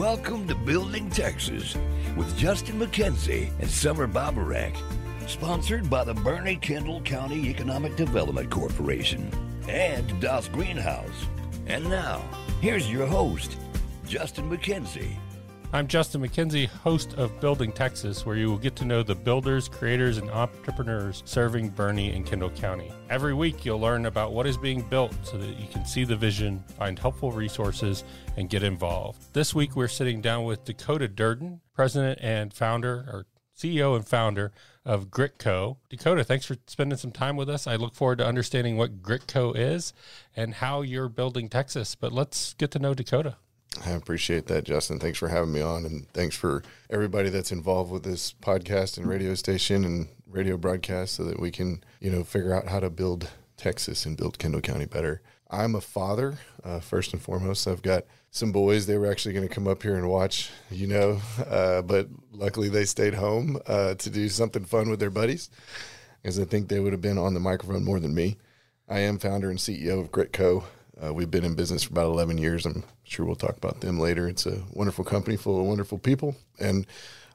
Welcome to Building Texas with Justin McKenzie and Somer Baburek. Sponsored by the Boerne Kendall County Economic Development Corporation and Das Greenhaus. And now, here's your host, Justin McKenzie. I'm Justin McKenzie, host of Building Texas, where you will get to know the builders, creators, and entrepreneurs serving Boerne and Kendall County. Every week, you'll learn about what is being built so that you can see the vision, find helpful resources, and get involved. This week, we're sitting down with Dakota Durden, president and founder, or CEO and founder of Gritco. Dakota, thanks for spending some time with us. I look forward to understanding what GRIT Co. is and how you're building Texas. But let's get to know Dakota. I appreciate that, Justin. Thanks for having me on, and thanks for everybody that's involved with this podcast and radio station and radio broadcast, so that we can, you know, figure out how to build Texas and build Kendall County better. I'm a father, uh, first and foremost. I've got some boys. They were actually going to come up here and watch, you know, uh, but luckily they stayed home uh, to do something fun with their buddies, because I think they would have been on the microphone more than me. I am founder and CEO of Gritco. Uh, we've been in business for about 11 years. I'm sure we'll talk about them later. It's a wonderful company full of wonderful people. And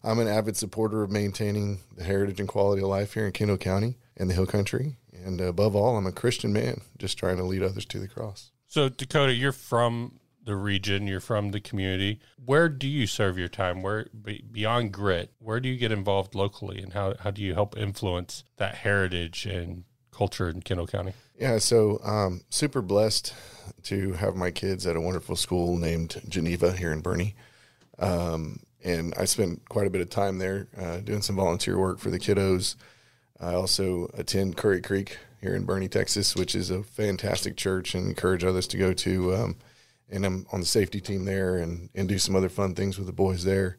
I'm an avid supporter of maintaining the heritage and quality of life here in Kendall County and the Hill Country. And above all, I'm a Christian man, just trying to lead others to the cross. So, Dakota, you're from the region, you're from the community. Where do you serve your time? Where beyond grit, where do you get involved locally and how, how do you help influence that heritage and culture in Kendall County? Yeah, so um, super blessed to have my kids at a wonderful school named Geneva here in Boerne. Um, and I spent quite a bit of time there uh, doing some volunteer work for the kiddos. I also attend Currey Creek here in Boerne, Texas, which is a fantastic church and encourage others to go to. Um, and I'm on the safety team there and, and do some other fun things with the boys there.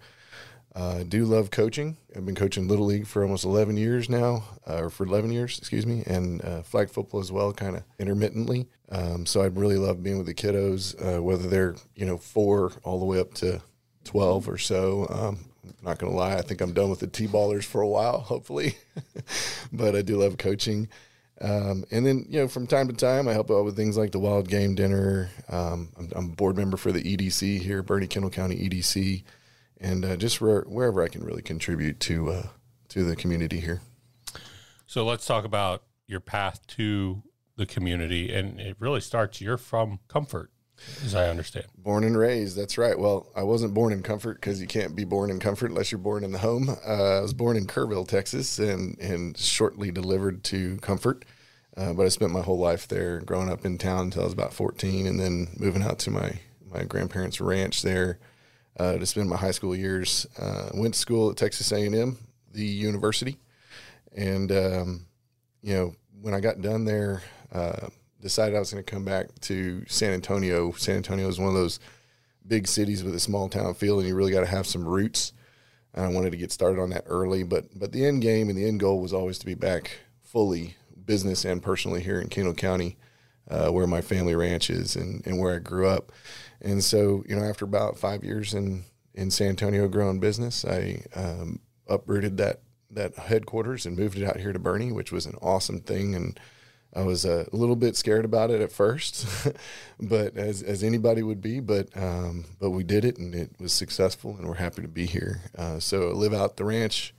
I uh, do love coaching. I've been coaching Little League for almost 11 years now, uh, or for 11 years, excuse me, and uh, flag football as well, kind of intermittently. Um, so I really love being with the kiddos, uh, whether they're, you know, four all the way up to 12 or so. Um, not going to lie, I think I'm done with the T ballers for a while, hopefully. but I do love coaching. Um, and then, you know, from time to time, I help out with things like the Wild Game Dinner. Um, I'm, I'm, board member for the EDC here, Boerne Kendall County EDC and uh, just where, wherever I can really contribute to uh, to the community here. So let's talk about your path to the community, and it really starts. You're from Comfort, as I understand. Born and raised. That's right. Well, I wasn't born in Comfort because you can't be born in Comfort unless you're born in the home. Uh, I was born in Kerrville, Texas, and and shortly delivered to Comfort. Uh, but I spent my whole life there, growing up in town until I was about 14, and then moving out to my my grandparents' ranch there uh, to spend my high school years. Uh, went to school at Texas A&M, the university, and um, you know when I got done there, uh, decided I was going to come back to San Antonio. San Antonio is one of those big cities with a small town feel, and you really got to have some roots. And I wanted to get started on that early, but but the end game and the end goal was always to be back fully business and personally here in Kendall County, uh, where my family ranch is and, and where I grew up. And so, you know, after about five years in, in San Antonio growing business, I um, uprooted that that headquarters and moved it out here to Boerne, which was an awesome thing. And I was a little bit scared about it at first, but as, as anybody would be, but, um, but we did it and it was successful and we're happy to be here. Uh, so I live out the ranch.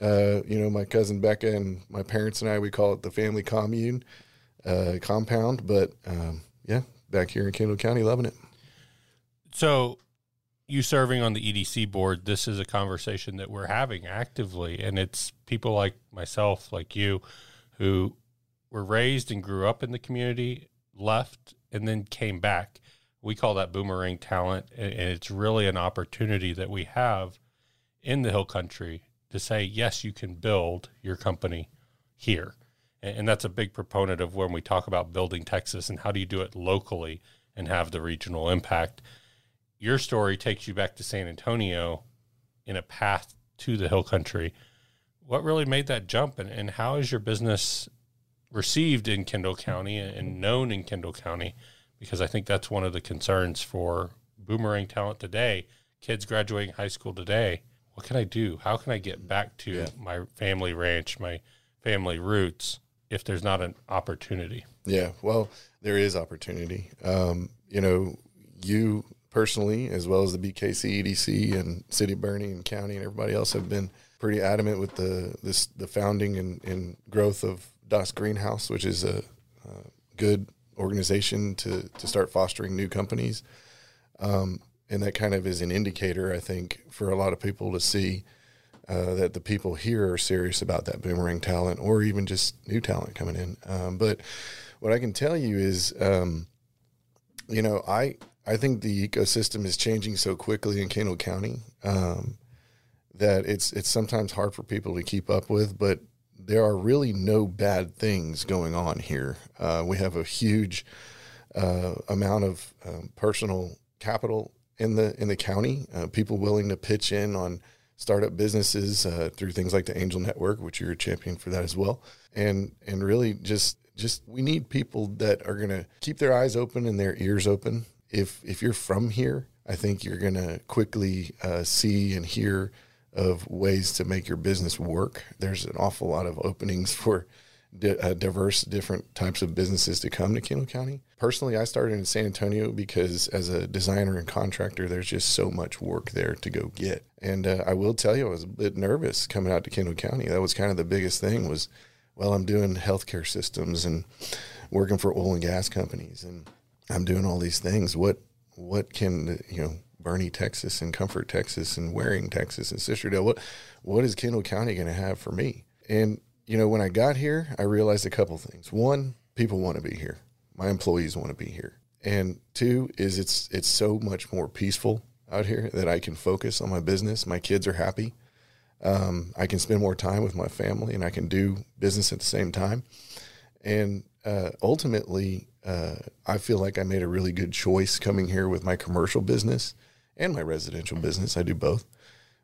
Uh, you know, my cousin Becca and my parents and I, we call it the family commune, uh, compound, but, um, yeah, back here in Kendall County, loving it. So, you serving on the EDC board, this is a conversation that we're having actively. And it's people like myself, like you, who were raised and grew up in the community, left, and then came back. We call that boomerang talent. And it's really an opportunity that we have in the Hill Country to say, yes, you can build your company here. And that's a big proponent of when we talk about building Texas and how do you do it locally and have the regional impact your story takes you back to San Antonio in a path to the hill country. What really made that jump, and, and how is your business received in Kendall County and known in Kendall County? Because I think that's one of the concerns for boomerang talent today. Kids graduating high school today, what can I do? How can I get back to yeah. my family ranch, my family roots, if there's not an opportunity? Yeah, well, there is opportunity. Um, you know, you personally, as well as the BKC, EDC, and City of Boerne and County and everybody else have been pretty adamant with the this the founding and, and growth of Das Greenhaus, which is a, a good organization to to start fostering new companies. Um, and that kind of is an indicator, I think, for a lot of people to see uh, that the people here are serious about that boomerang talent or even just new talent coming in. Um, but what I can tell you is, um, you know, I I think the ecosystem is changing so quickly in Kendall County um, that it's it's sometimes hard for people to keep up with. But there are really no bad things going on here. Uh, we have a huge uh, amount of um, personal capital in the in the county. Uh, people willing to pitch in on startup businesses uh, through things like the Angel Network, which you're a champion for that as well. And and really just just we need people that are going to keep their eyes open and their ears open. If if you're from here, I think you're going to quickly uh, see and hear of ways to make your business work. There's an awful lot of openings for di- uh, diverse, different types of businesses to come to Kendall County. Personally, I started in San Antonio because as a designer and contractor, there's just so much work there to go get. And uh, I will tell you, I was a bit nervous coming out to Kendall County. That was kind of the biggest thing was, well, I'm doing healthcare systems and working for oil and gas companies, and I'm doing all these things. What what can you know? Boerne, Texas, and Comfort, Texas, and Waring, Texas, and Sisterdale. What what is Kendall County going to have for me? And you know, when I got here, I realized a couple things. One, people want to be here. My employees want to be here. And two is it's it's so much more peaceful out here that I can focus on my business. My kids are happy. Um, I can spend more time with my family, and I can do business at the same time. And uh, ultimately, uh, I feel like I made a really good choice coming here with my commercial business and my residential business. I do both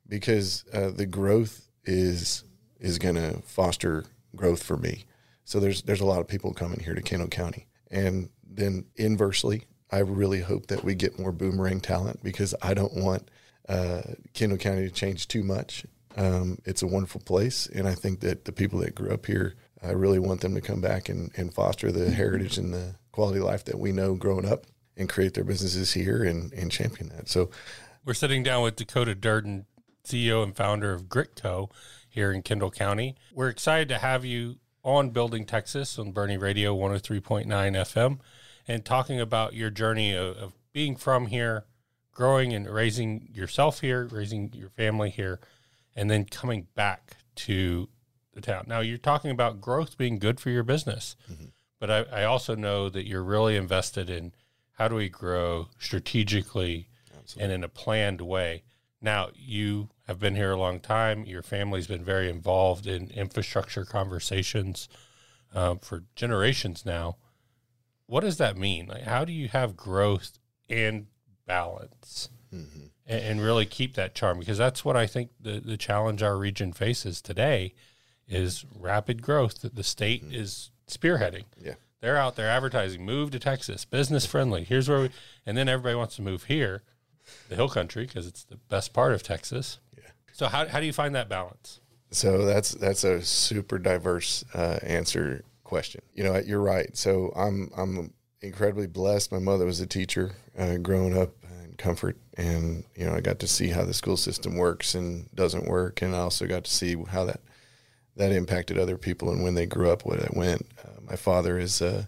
because uh, the growth is is going to foster growth for me. So there's there's a lot of people coming here to Kendall County, and then inversely, I really hope that we get more boomerang talent because I don't want uh, Kendall County to change too much. Um, it's a wonderful place, and I think that the people that grew up here, I really want them to come back and, and foster the heritage and the quality of life that we know growing up and create their businesses here and, and champion that. So we're sitting down with Dakota Durden, CEO and founder of GRIT Co. here in Kendall County. We're excited to have you on Building Texas on Boerne Radio 103.9 FM and talking about your journey of, of being from here, growing and raising yourself here, raising your family here, and then coming back to the town. Now, you're talking about growth being good for your business, mm-hmm. but I, I, also know that you're really invested in how do we grow strategically Absolutely. and in a planned way. Now, you have been here a long time. Your family's been very involved in infrastructure conversations um, for generations now. What does that mean? Like, how do you have growth and balance mm-hmm. and, and, really keep that charm? Because that's what I think the, the challenge our region faces today is rapid growth that the state mm-hmm. is spearheading. Yeah. They're out there advertising, move to Texas, business friendly. Here's where we, and then everybody wants to move here the hill country because it's the best part of Texas. Yeah. So how how do you find that balance? So that's that's a super diverse uh, answer question. You know, you're right. So I'm I'm incredibly blessed. My mother was a teacher uh, growing up in Comfort, and you know I got to see how the school system works and doesn't work, and I also got to see how that that impacted other people and when they grew up, what it went. Uh, my father is uh,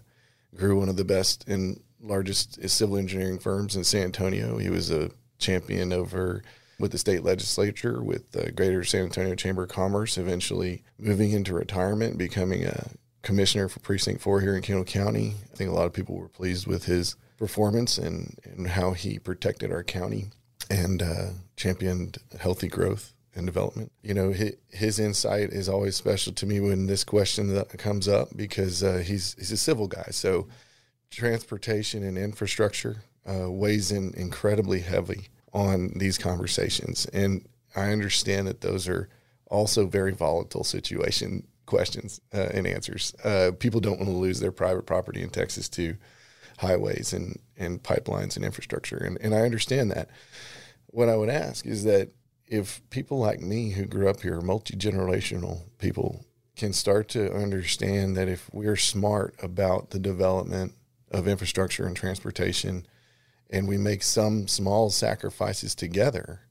grew one of the best and largest civil engineering firms in San Antonio. He was a champion over with the state legislature, with the Greater San Antonio Chamber of Commerce, eventually moving into retirement, becoming a commissioner for Precinct 4 here in Kendall County. I think a lot of people were pleased with his performance and, and how he protected our county and uh, championed healthy growth and development. You know, his, his, insight is always special to me when this question comes up because uh, he's he's a civil guy. So transportation and infrastructure uh, weighs in incredibly heavy on these conversations. And I understand that those are also very volatile situation questions uh, and answers. Uh, people don't want to lose their private property in Texas to highways and, and pipelines and infrastructure. And, and I understand that. What I would ask is that if people like me who grew up here, multi generational people, can start to understand that if we're smart about the development of infrastructure and transportation and we make some small sacrifices together,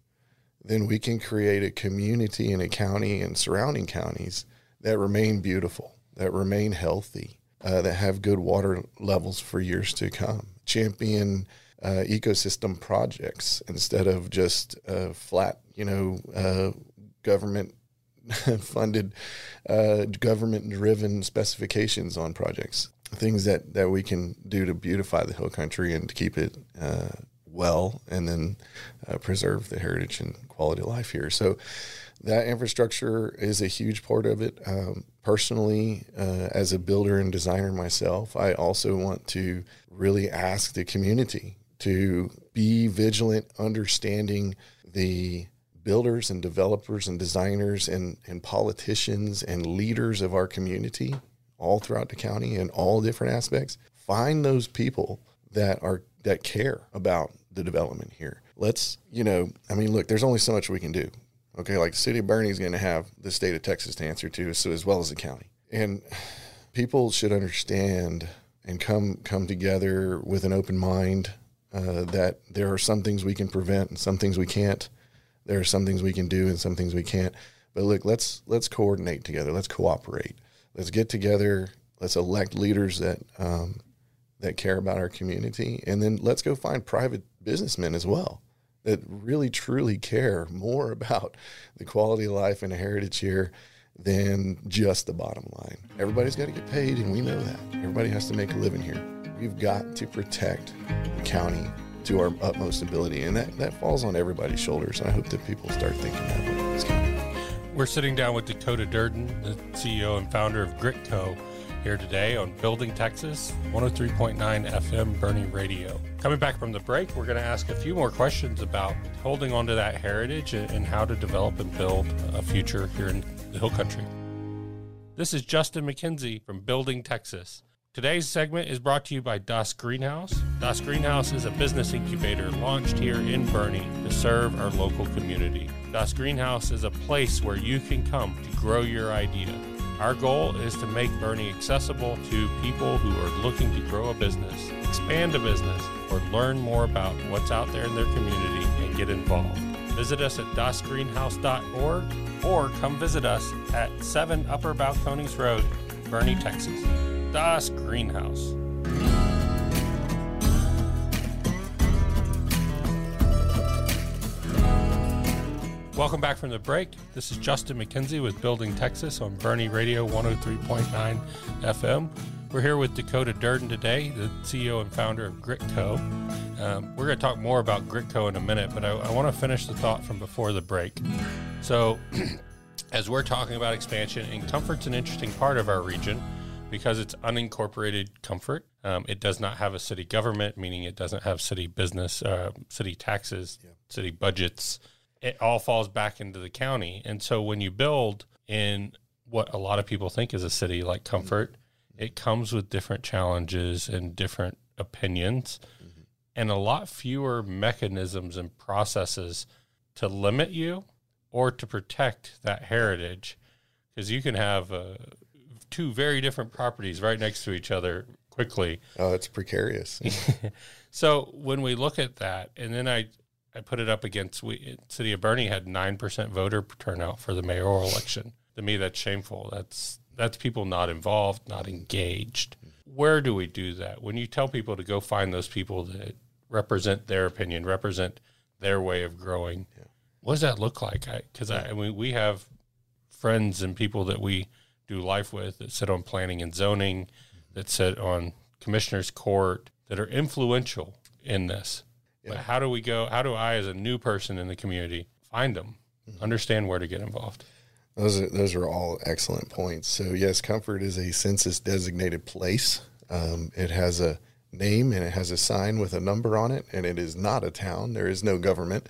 then we can create a community in a county and surrounding counties that remain beautiful, that remain healthy, uh, that have good water levels for years to come. Champion uh, ecosystem projects instead of just uh, flat, you know, uh, government funded, uh, government driven specifications on projects. Things that, that we can do to beautify the hill country and to keep it uh, well and then uh, preserve the heritage and quality of life here. So that infrastructure is a huge part of it. Um, personally, uh, as a builder and designer myself, I also want to really ask the community to be vigilant, understanding the builders and developers and designers and, and politicians and leaders of our community all throughout the county in all different aspects. Find those people that are that care about the development here. Let's, you know, I mean, look, there's only so much we can do. Okay, like the city of Boerne is going to have the state of Texas to answer to, so as well as the county. And people should understand and come come together with an open mind uh, that there are some things we can prevent and some things we can't. There are some things we can do and some things we can't. But look, let's let's coordinate together. Let's cooperate. Let's get together. Let's elect leaders that um, that care about our community, and then let's go find private businessmen as well that really truly care more about the quality of life and heritage here than just the bottom line. Everybody's got to get paid, and we know that. Everybody has to make a living here. We've got to protect the county to our utmost ability, and that, that falls on everybody's shoulders. And I hope that people start thinking that way. We're sitting down with Dakota Durden, the CEO and founder of GRIT Co., here today on Building Texas, 103.9 FM Boerne Radio. Coming back from the break, we're going to ask a few more questions about holding on to that heritage and how to develop and build a future here in the Hill Country. This is Justin McKenzie from Building Texas. Today's segment is brought to you by Das Greenhaus. Das Greenhaus is a business incubator launched here in Boerne to serve our local community. Das Greenhaus is a place where you can come to grow your idea. Our goal is to make Boerne accessible to people who are looking to grow a business, expand a business, or learn more about what's out there in their community and get involved. Visit us at dasgreenhaus.org or come visit us at 7 Upper Balcones Road, Boerne, Texas. Das Greenhaus. Welcome back from the break. This is Justin McKenzie with Building Texas on Boerne Radio 103.9 FM. We're here with Dakota Durden today, the CEO and founder of Gritco. Um, we're going to talk more about GRIT Co. in a minute, but I, I want to finish the thought from before the break. So, as we're talking about expansion, and comfort's an interesting part of our region because it's unincorporated comfort. Um, it does not have a city government, meaning it doesn't have city business, uh, city taxes, yeah. city budgets. It all falls back into the county. And so when you build in what a lot of people think is a city like Comfort, mm-hmm. it comes with different challenges and different opinions mm-hmm. and a lot fewer mechanisms and processes to limit you or to protect that heritage. Because you can have a two very different properties right next to each other quickly. Oh, it's precarious. so when we look at that, and then I, I put it up against we City of Boerne had nine percent voter turnout for the mayoral election. To me, that's shameful. That's that's people not involved, not engaged. Where do we do that? When you tell people to go find those people that represent their opinion, represent their way of growing, yeah. what does that look like? Because I, I, I mean, we have friends and people that we do life with that sit on planning and zoning, that sit on commissioner's court, that are influential in this. Yeah. But how do we go? How do I, as a new person in the community, find them, mm-hmm. understand where to get involved? Those are those are all excellent points. So yes, Comfort is a census designated place. Um, it has a name and it has a sign with a number on it, and it is not a town. There is no government.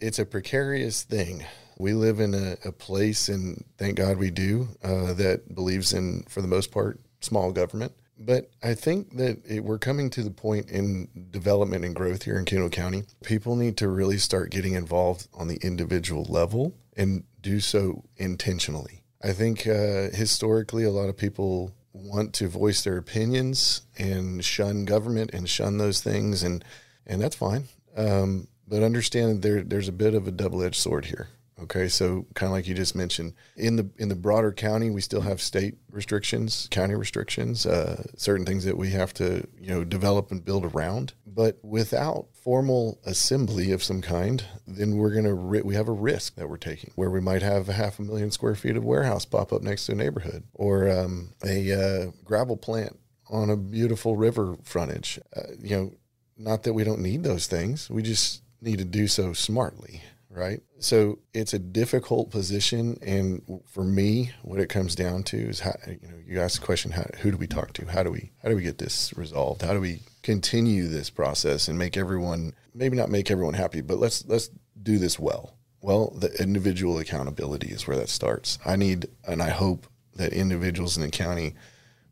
It's a precarious thing we live in a, a place, and thank God we do, uh, that believes in, for the most part, small government. But I think that it, we're coming to the point in development and growth here in Kendall County. People need to really start getting involved on the individual level and do so intentionally. I think uh, historically, a lot of people want to voice their opinions and shun government and shun those things and and that's fine. Um, but understand there there's a bit of a double edged sword here. Okay, so kind of like you just mentioned, in the in the broader county, we still have state restrictions, county restrictions, uh, certain things that we have to you know develop and build around. But without formal assembly of some kind, then we're gonna ri- we have a risk that we're taking, where we might have a half a million square feet of warehouse pop up next to a neighborhood, or um, a uh, gravel plant on a beautiful river frontage. Uh, you know, not that we don't need those things, we just need to do so smartly right? So it's a difficult position, and for me, what it comes down to is how you know you ask the question: how, who do we talk to? How do we how do we get this resolved? How do we continue this process and make everyone maybe not make everyone happy, but let's let's do this well. Well, the individual accountability is where that starts. I need, and I hope that individuals in the county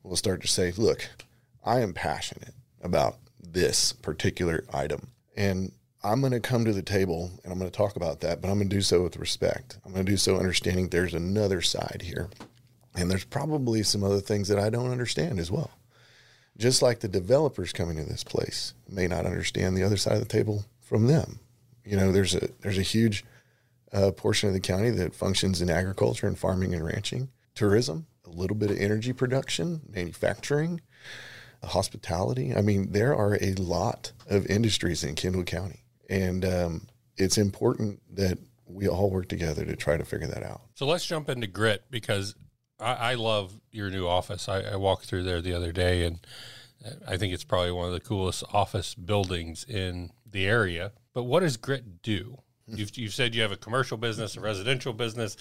will start to say, "Look, I am passionate about this particular item." And I'm going to come to the table and I'm going to talk about that, but I'm going to do so with respect. I'm going to do so understanding there's another side here. And there's probably some other things that I don't understand as well. Just like the developers coming to this place may not understand the other side of the table from them. You know, there's a there's a huge uh, portion of the county that functions in agriculture and farming and ranching, tourism, a little bit of energy production, manufacturing, hospitality. I mean, there are a lot of industries in Kendall County and um, it's important that we all work together to try to figure that out. So let's jump into grit because I, I love your new office. I, I, walked through there the other day, and I think it's probably one of the coolest office buildings in the area. But what does grit do? You've, you've said you have a commercial business, a residential business.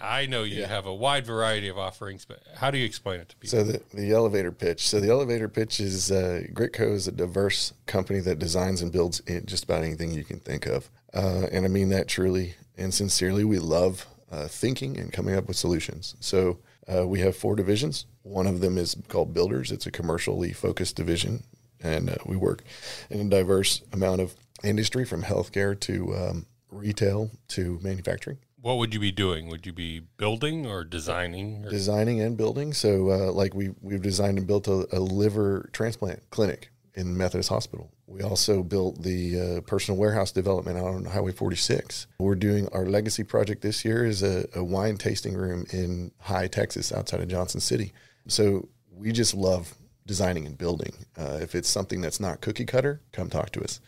I know you yeah. have a wide variety of offerings, but how do you explain it to people? So the, the elevator pitch. So the elevator pitch is uh, GRIT Co. is a diverse company that designs and builds just about anything you can think of, uh, and I mean that truly and sincerely. We love uh, thinking and coming up with solutions. So uh, we have four divisions. One of them is called Builders. It's a commercially focused division, and uh, we work in a diverse amount of industry from healthcare to um, retail to manufacturing. What would you be doing? Would you be building or designing? Or? Designing and building. So, uh, like we we've designed and built a, a, liver transplant clinic in Methodist Hospital. We also built the uh, personal warehouse development out on Highway 46. We're doing our legacy project this year is a, a wine tasting room in Hye, Texas, outside of Johnson City. So we just love designing and building. Uh, if it's something that's not cookie cutter, come talk to us.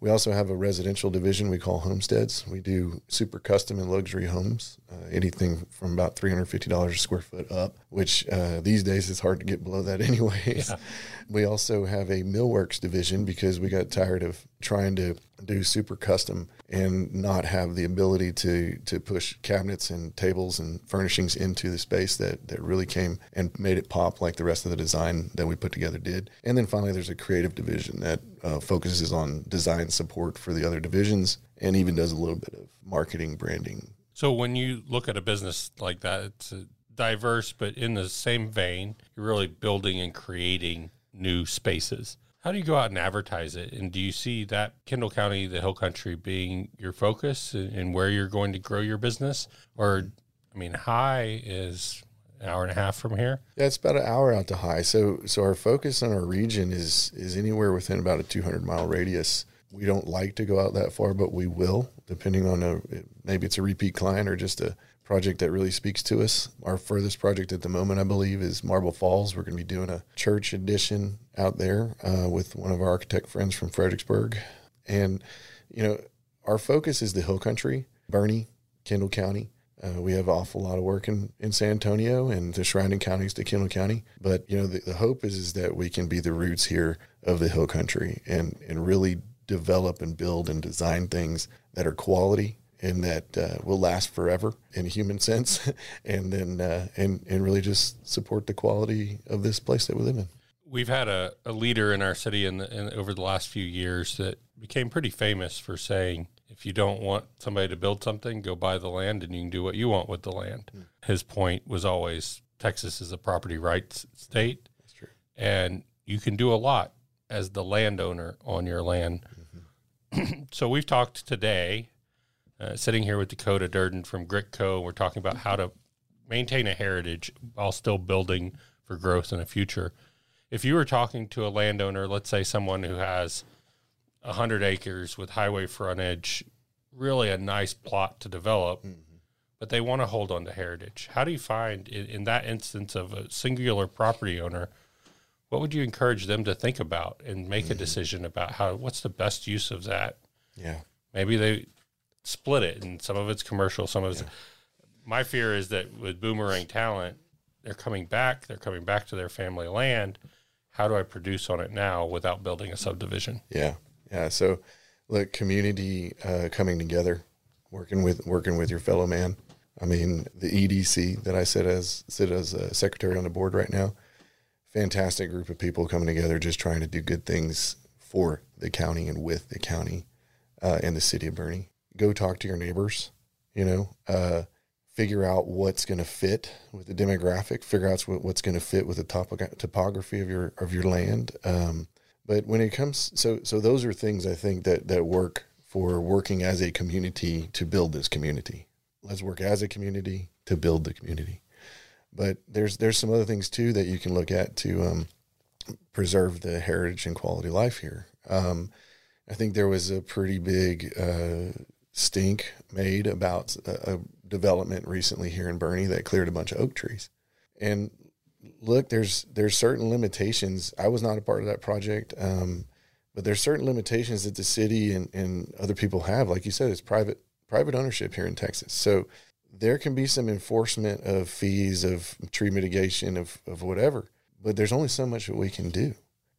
We also have a residential division we call homesteads. We do super custom and luxury homes, uh, anything from about $350 a square foot up, which uh, these days is hard to get below that anyways. Yeah. We also have a millworks division because we got tired of trying to do super custom and not have the ability to to push cabinets and tables and furnishings into the space that that really came and made it pop like the rest of the design that we put together did. And then finally, there's a creative division that uh, focuses on design support for the other divisions and even does a little bit of marketing, branding. So when you look at a business like that, it's diverse, but in the same vein, you're really building and creating new spaces. How do you go out and advertise it? And do you see that Kendall County, the Hill Country, being your focus and where you're going to grow your business? Or, I mean, Hye is an hour and a half from here. Yeah, it's about an hour out to Hye. So, so our focus on our region is is anywhere within about a 200 mile radius. We don't like to go out that far, but we will, depending on a maybe it's a repeat client or just a project that really speaks to us. Our furthest project at the moment, I believe, is Marble Falls. We're going to be doing a church addition out there uh, with one of our architect friends from Fredericksburg. And, you know, our focus is the Hill Country, Boerne, Kendall County. Uh, we have an awful lot of work in, in San Antonio and the surrounding counties to Kendall County. But, you know, the, the hope is, is that we can be the roots here of the Hill Country and, and really develop and build and design things that are quality and that uh, will last forever in a human sense, and then uh, and and really just support the quality of this place that we live in. We've had a, a leader in our city in, the, in over the last few years that became pretty famous for saying, if you don't want somebody to build something, go buy the land and you can do what you want with the land. Mm. His point was always Texas is a property rights state. That's true. And you can do a lot as the landowner on your land. Mm-hmm. so we've talked today uh, sitting here with Dakota Durden from Gritco. We're talking about how to maintain a heritage while still building for growth in the future. If you were talking to a landowner, let's say someone who has 100 acres with highway frontage, really a nice plot to develop, but they want to hold on to heritage. How do you find in, in that instance of a singular property owner? What would you encourage them to think about and make a decision about how what's the best use of that? Yeah. Maybe they split it and some of it's commercial, some of it's. My fear is that with boomerang talent, they're coming back, they're coming back to their family land. How do I produce on it now without building a subdivision? Yeah, yeah. So, look, community uh, coming together, working with working with your fellow man. I mean, the EDC that I sit as sit as a secretary on the board right now. Fantastic group of people coming together, just trying to do good things for the county and with the county uh, and the city of Boerne. Go talk to your neighbors. You know, uh, figure out what's going to fit with the demographic. Figure out what, what's going to fit with the topo- topography of your of your land. Um, but when it comes, so so those are things I think that that work for working as a community to build this community. Let's work as a community to build the community. But there's there's some other things too that you can look at to um, preserve the heritage and quality of life here. Um, I think there was a pretty big uh, stink made about a, a development recently here in Boerne that cleared a bunch of oak trees. And look, there's there's certain limitations. I was not a part of that project, um, but there's certain limitations that the city and, and other people have. Like you said, it's private private ownership here in Texas. So there can be some enforcement of fees, of tree mitigation, of, of whatever, but there's only so much that we can do.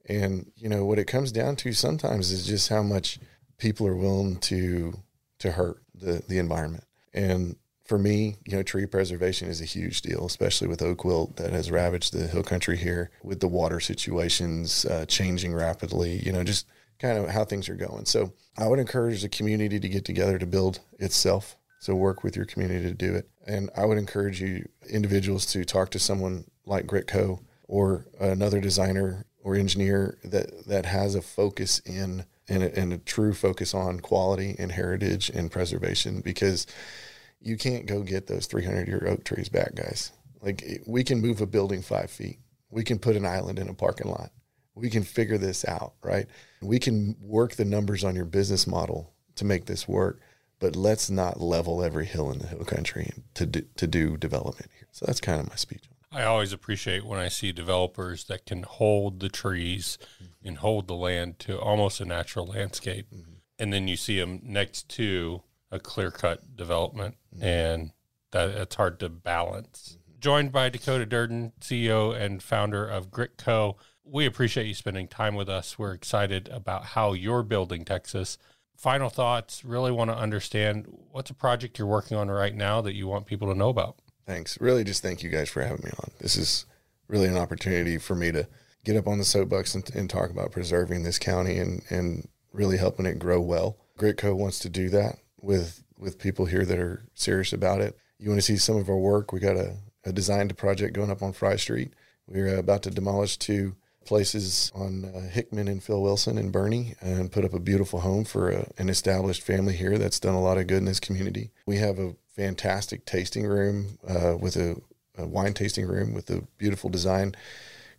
And, you know, what it comes down to sometimes is just how much people are willing to to hurt the, the environment. And for me, you know, tree preservation is a huge deal, especially with oak wilt that has ravaged the hill country here with the water situations uh, changing rapidly, you know, just kind of how things are going. So I would encourage the community to get together to build itself. So work with your community to do it. And I would encourage you individuals to talk to someone like GRIT Co. or another designer or engineer that, that has a focus in and a, and a true focus on quality and heritage and preservation because you can't go get those 300 year oak trees back, guys. Like we can move a building five feet. We can put an island in a parking lot. We can figure this out, right? We can work the numbers on your business model to make this work, but let's not level every hill in the hill country to do, to do development here. So that's kind of my speech. I always appreciate when I see developers that can hold the trees mm-hmm. and hold the land to almost a natural landscape. Mm-hmm. And then you see them next to a clear cut development, mm-hmm. and that it's hard to balance. Mm-hmm. Joined by Dakota Durden, CEO and founder of Grit Co. We appreciate you spending time with us. We're excited about how you're building Texas. Final thoughts, really want to understand what's a project you're working on right now that you want people to know about? Thanks. Really just thank you guys for having me on. This is really an opportunity for me to get up on the soapbox and, and talk about preserving this county and, and really helping it grow well. GRIT Co. wants to do that with with people here that are serious about it. You want to see some of our work? We got a, a designed project going up on Fry Street. We're about to demolish two places on uh, Hickman and Phil Wilson and Boerne and put up a beautiful home for a, an established family here that's done a lot of good in this community. We have a fantastic tasting room uh, with a, a, wine tasting room with a beautiful design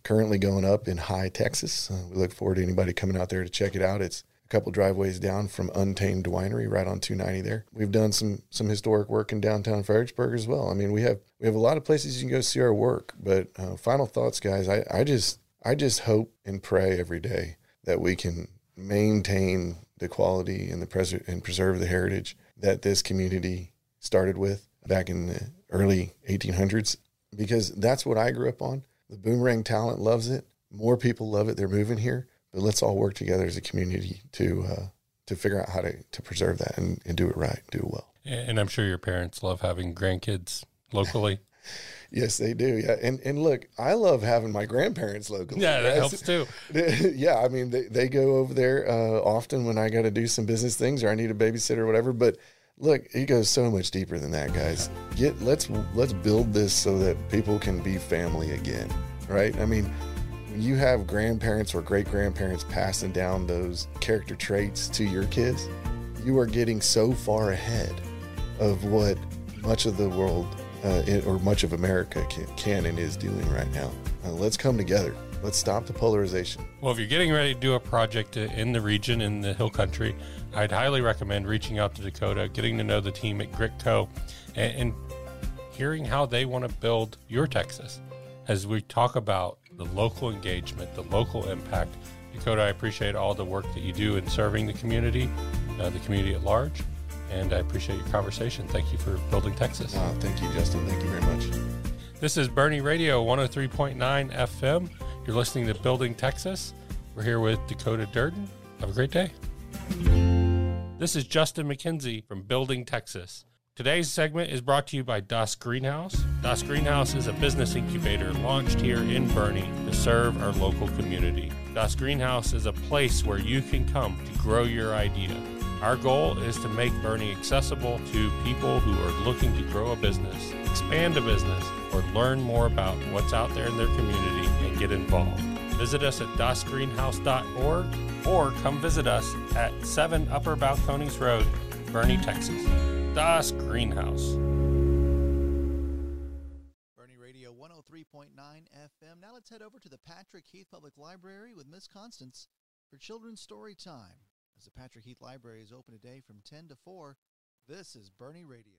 currently going up in Hye, Texas. Uh, we look forward to anybody coming out there to check it out. It's a couple driveways down from Untamed Winery, right on 290 there. We've done some some historic work in downtown Fredericksburg as well. I mean, we have we have a lot of places you can go see our work. But uh, final thoughts, guys. I, I just I just hope and pray every day that we can maintain the quality and the pres- and preserve the heritage that this community started with back in the early 1800s because that's what I grew up on. The boomerang talent loves it. More people love it. They're moving here. But let's all work together as a community to uh, to figure out how to, to preserve that and, and do it right, do it well. And I'm sure your parents love having grandkids locally. yes, they do. Yeah, and and look, I love having my grandparents locally. Yeah, that helps too. yeah, I mean they, they go over there uh, often when I got to do some business things or I need a babysitter or whatever. But look, it goes so much deeper than that, guys. Get let's let's build this so that people can be family again, right? I mean you have grandparents or great grandparents passing down those character traits to your kids, you are getting so far ahead of what much of the world uh, or much of America can, can, and is doing right now. Uh, let's come together. Let's stop the polarization. Well, if you're getting ready to do a project in the region, in the hill country, I'd highly recommend reaching out to Dakota, getting to know the team at GRIT Co., and, and hearing how they want to build your Texas. As we talk about the local engagement, the local impact, Dakota, I appreciate all the work that you do in serving the community, uh, the community at large, and I appreciate your conversation. Thank you for building Texas. Uh, thank you, Justin. Thank you very much. This is Boerne Radio 103.9 FM. You're listening to Building Texas. We're here with Dakota Durden. Have a great day. This is Justin McKenzie from Building Texas. Today's segment is brought to you by Das Greenhaus. Das Greenhaus is a business incubator launched here in Boerne to serve our local community. Das Greenhaus is a place where you can come to grow your idea. Our goal is to make Boerne accessible to people who are looking to grow a business, expand a business, or learn more about what's out there in their community and get involved. Visit us at dasgreenhaus.org or come visit us at 7 Upper Balcones Road, Boerne, Texas. Das Greenhaus. Boerne Radio 103.9 FM. Now let's head over to the Patrick Heath Public Library with Miss Constance for Children's Story Time. As the Patrick Heath Library is open today from 10 to 4, this is Boerne Radio.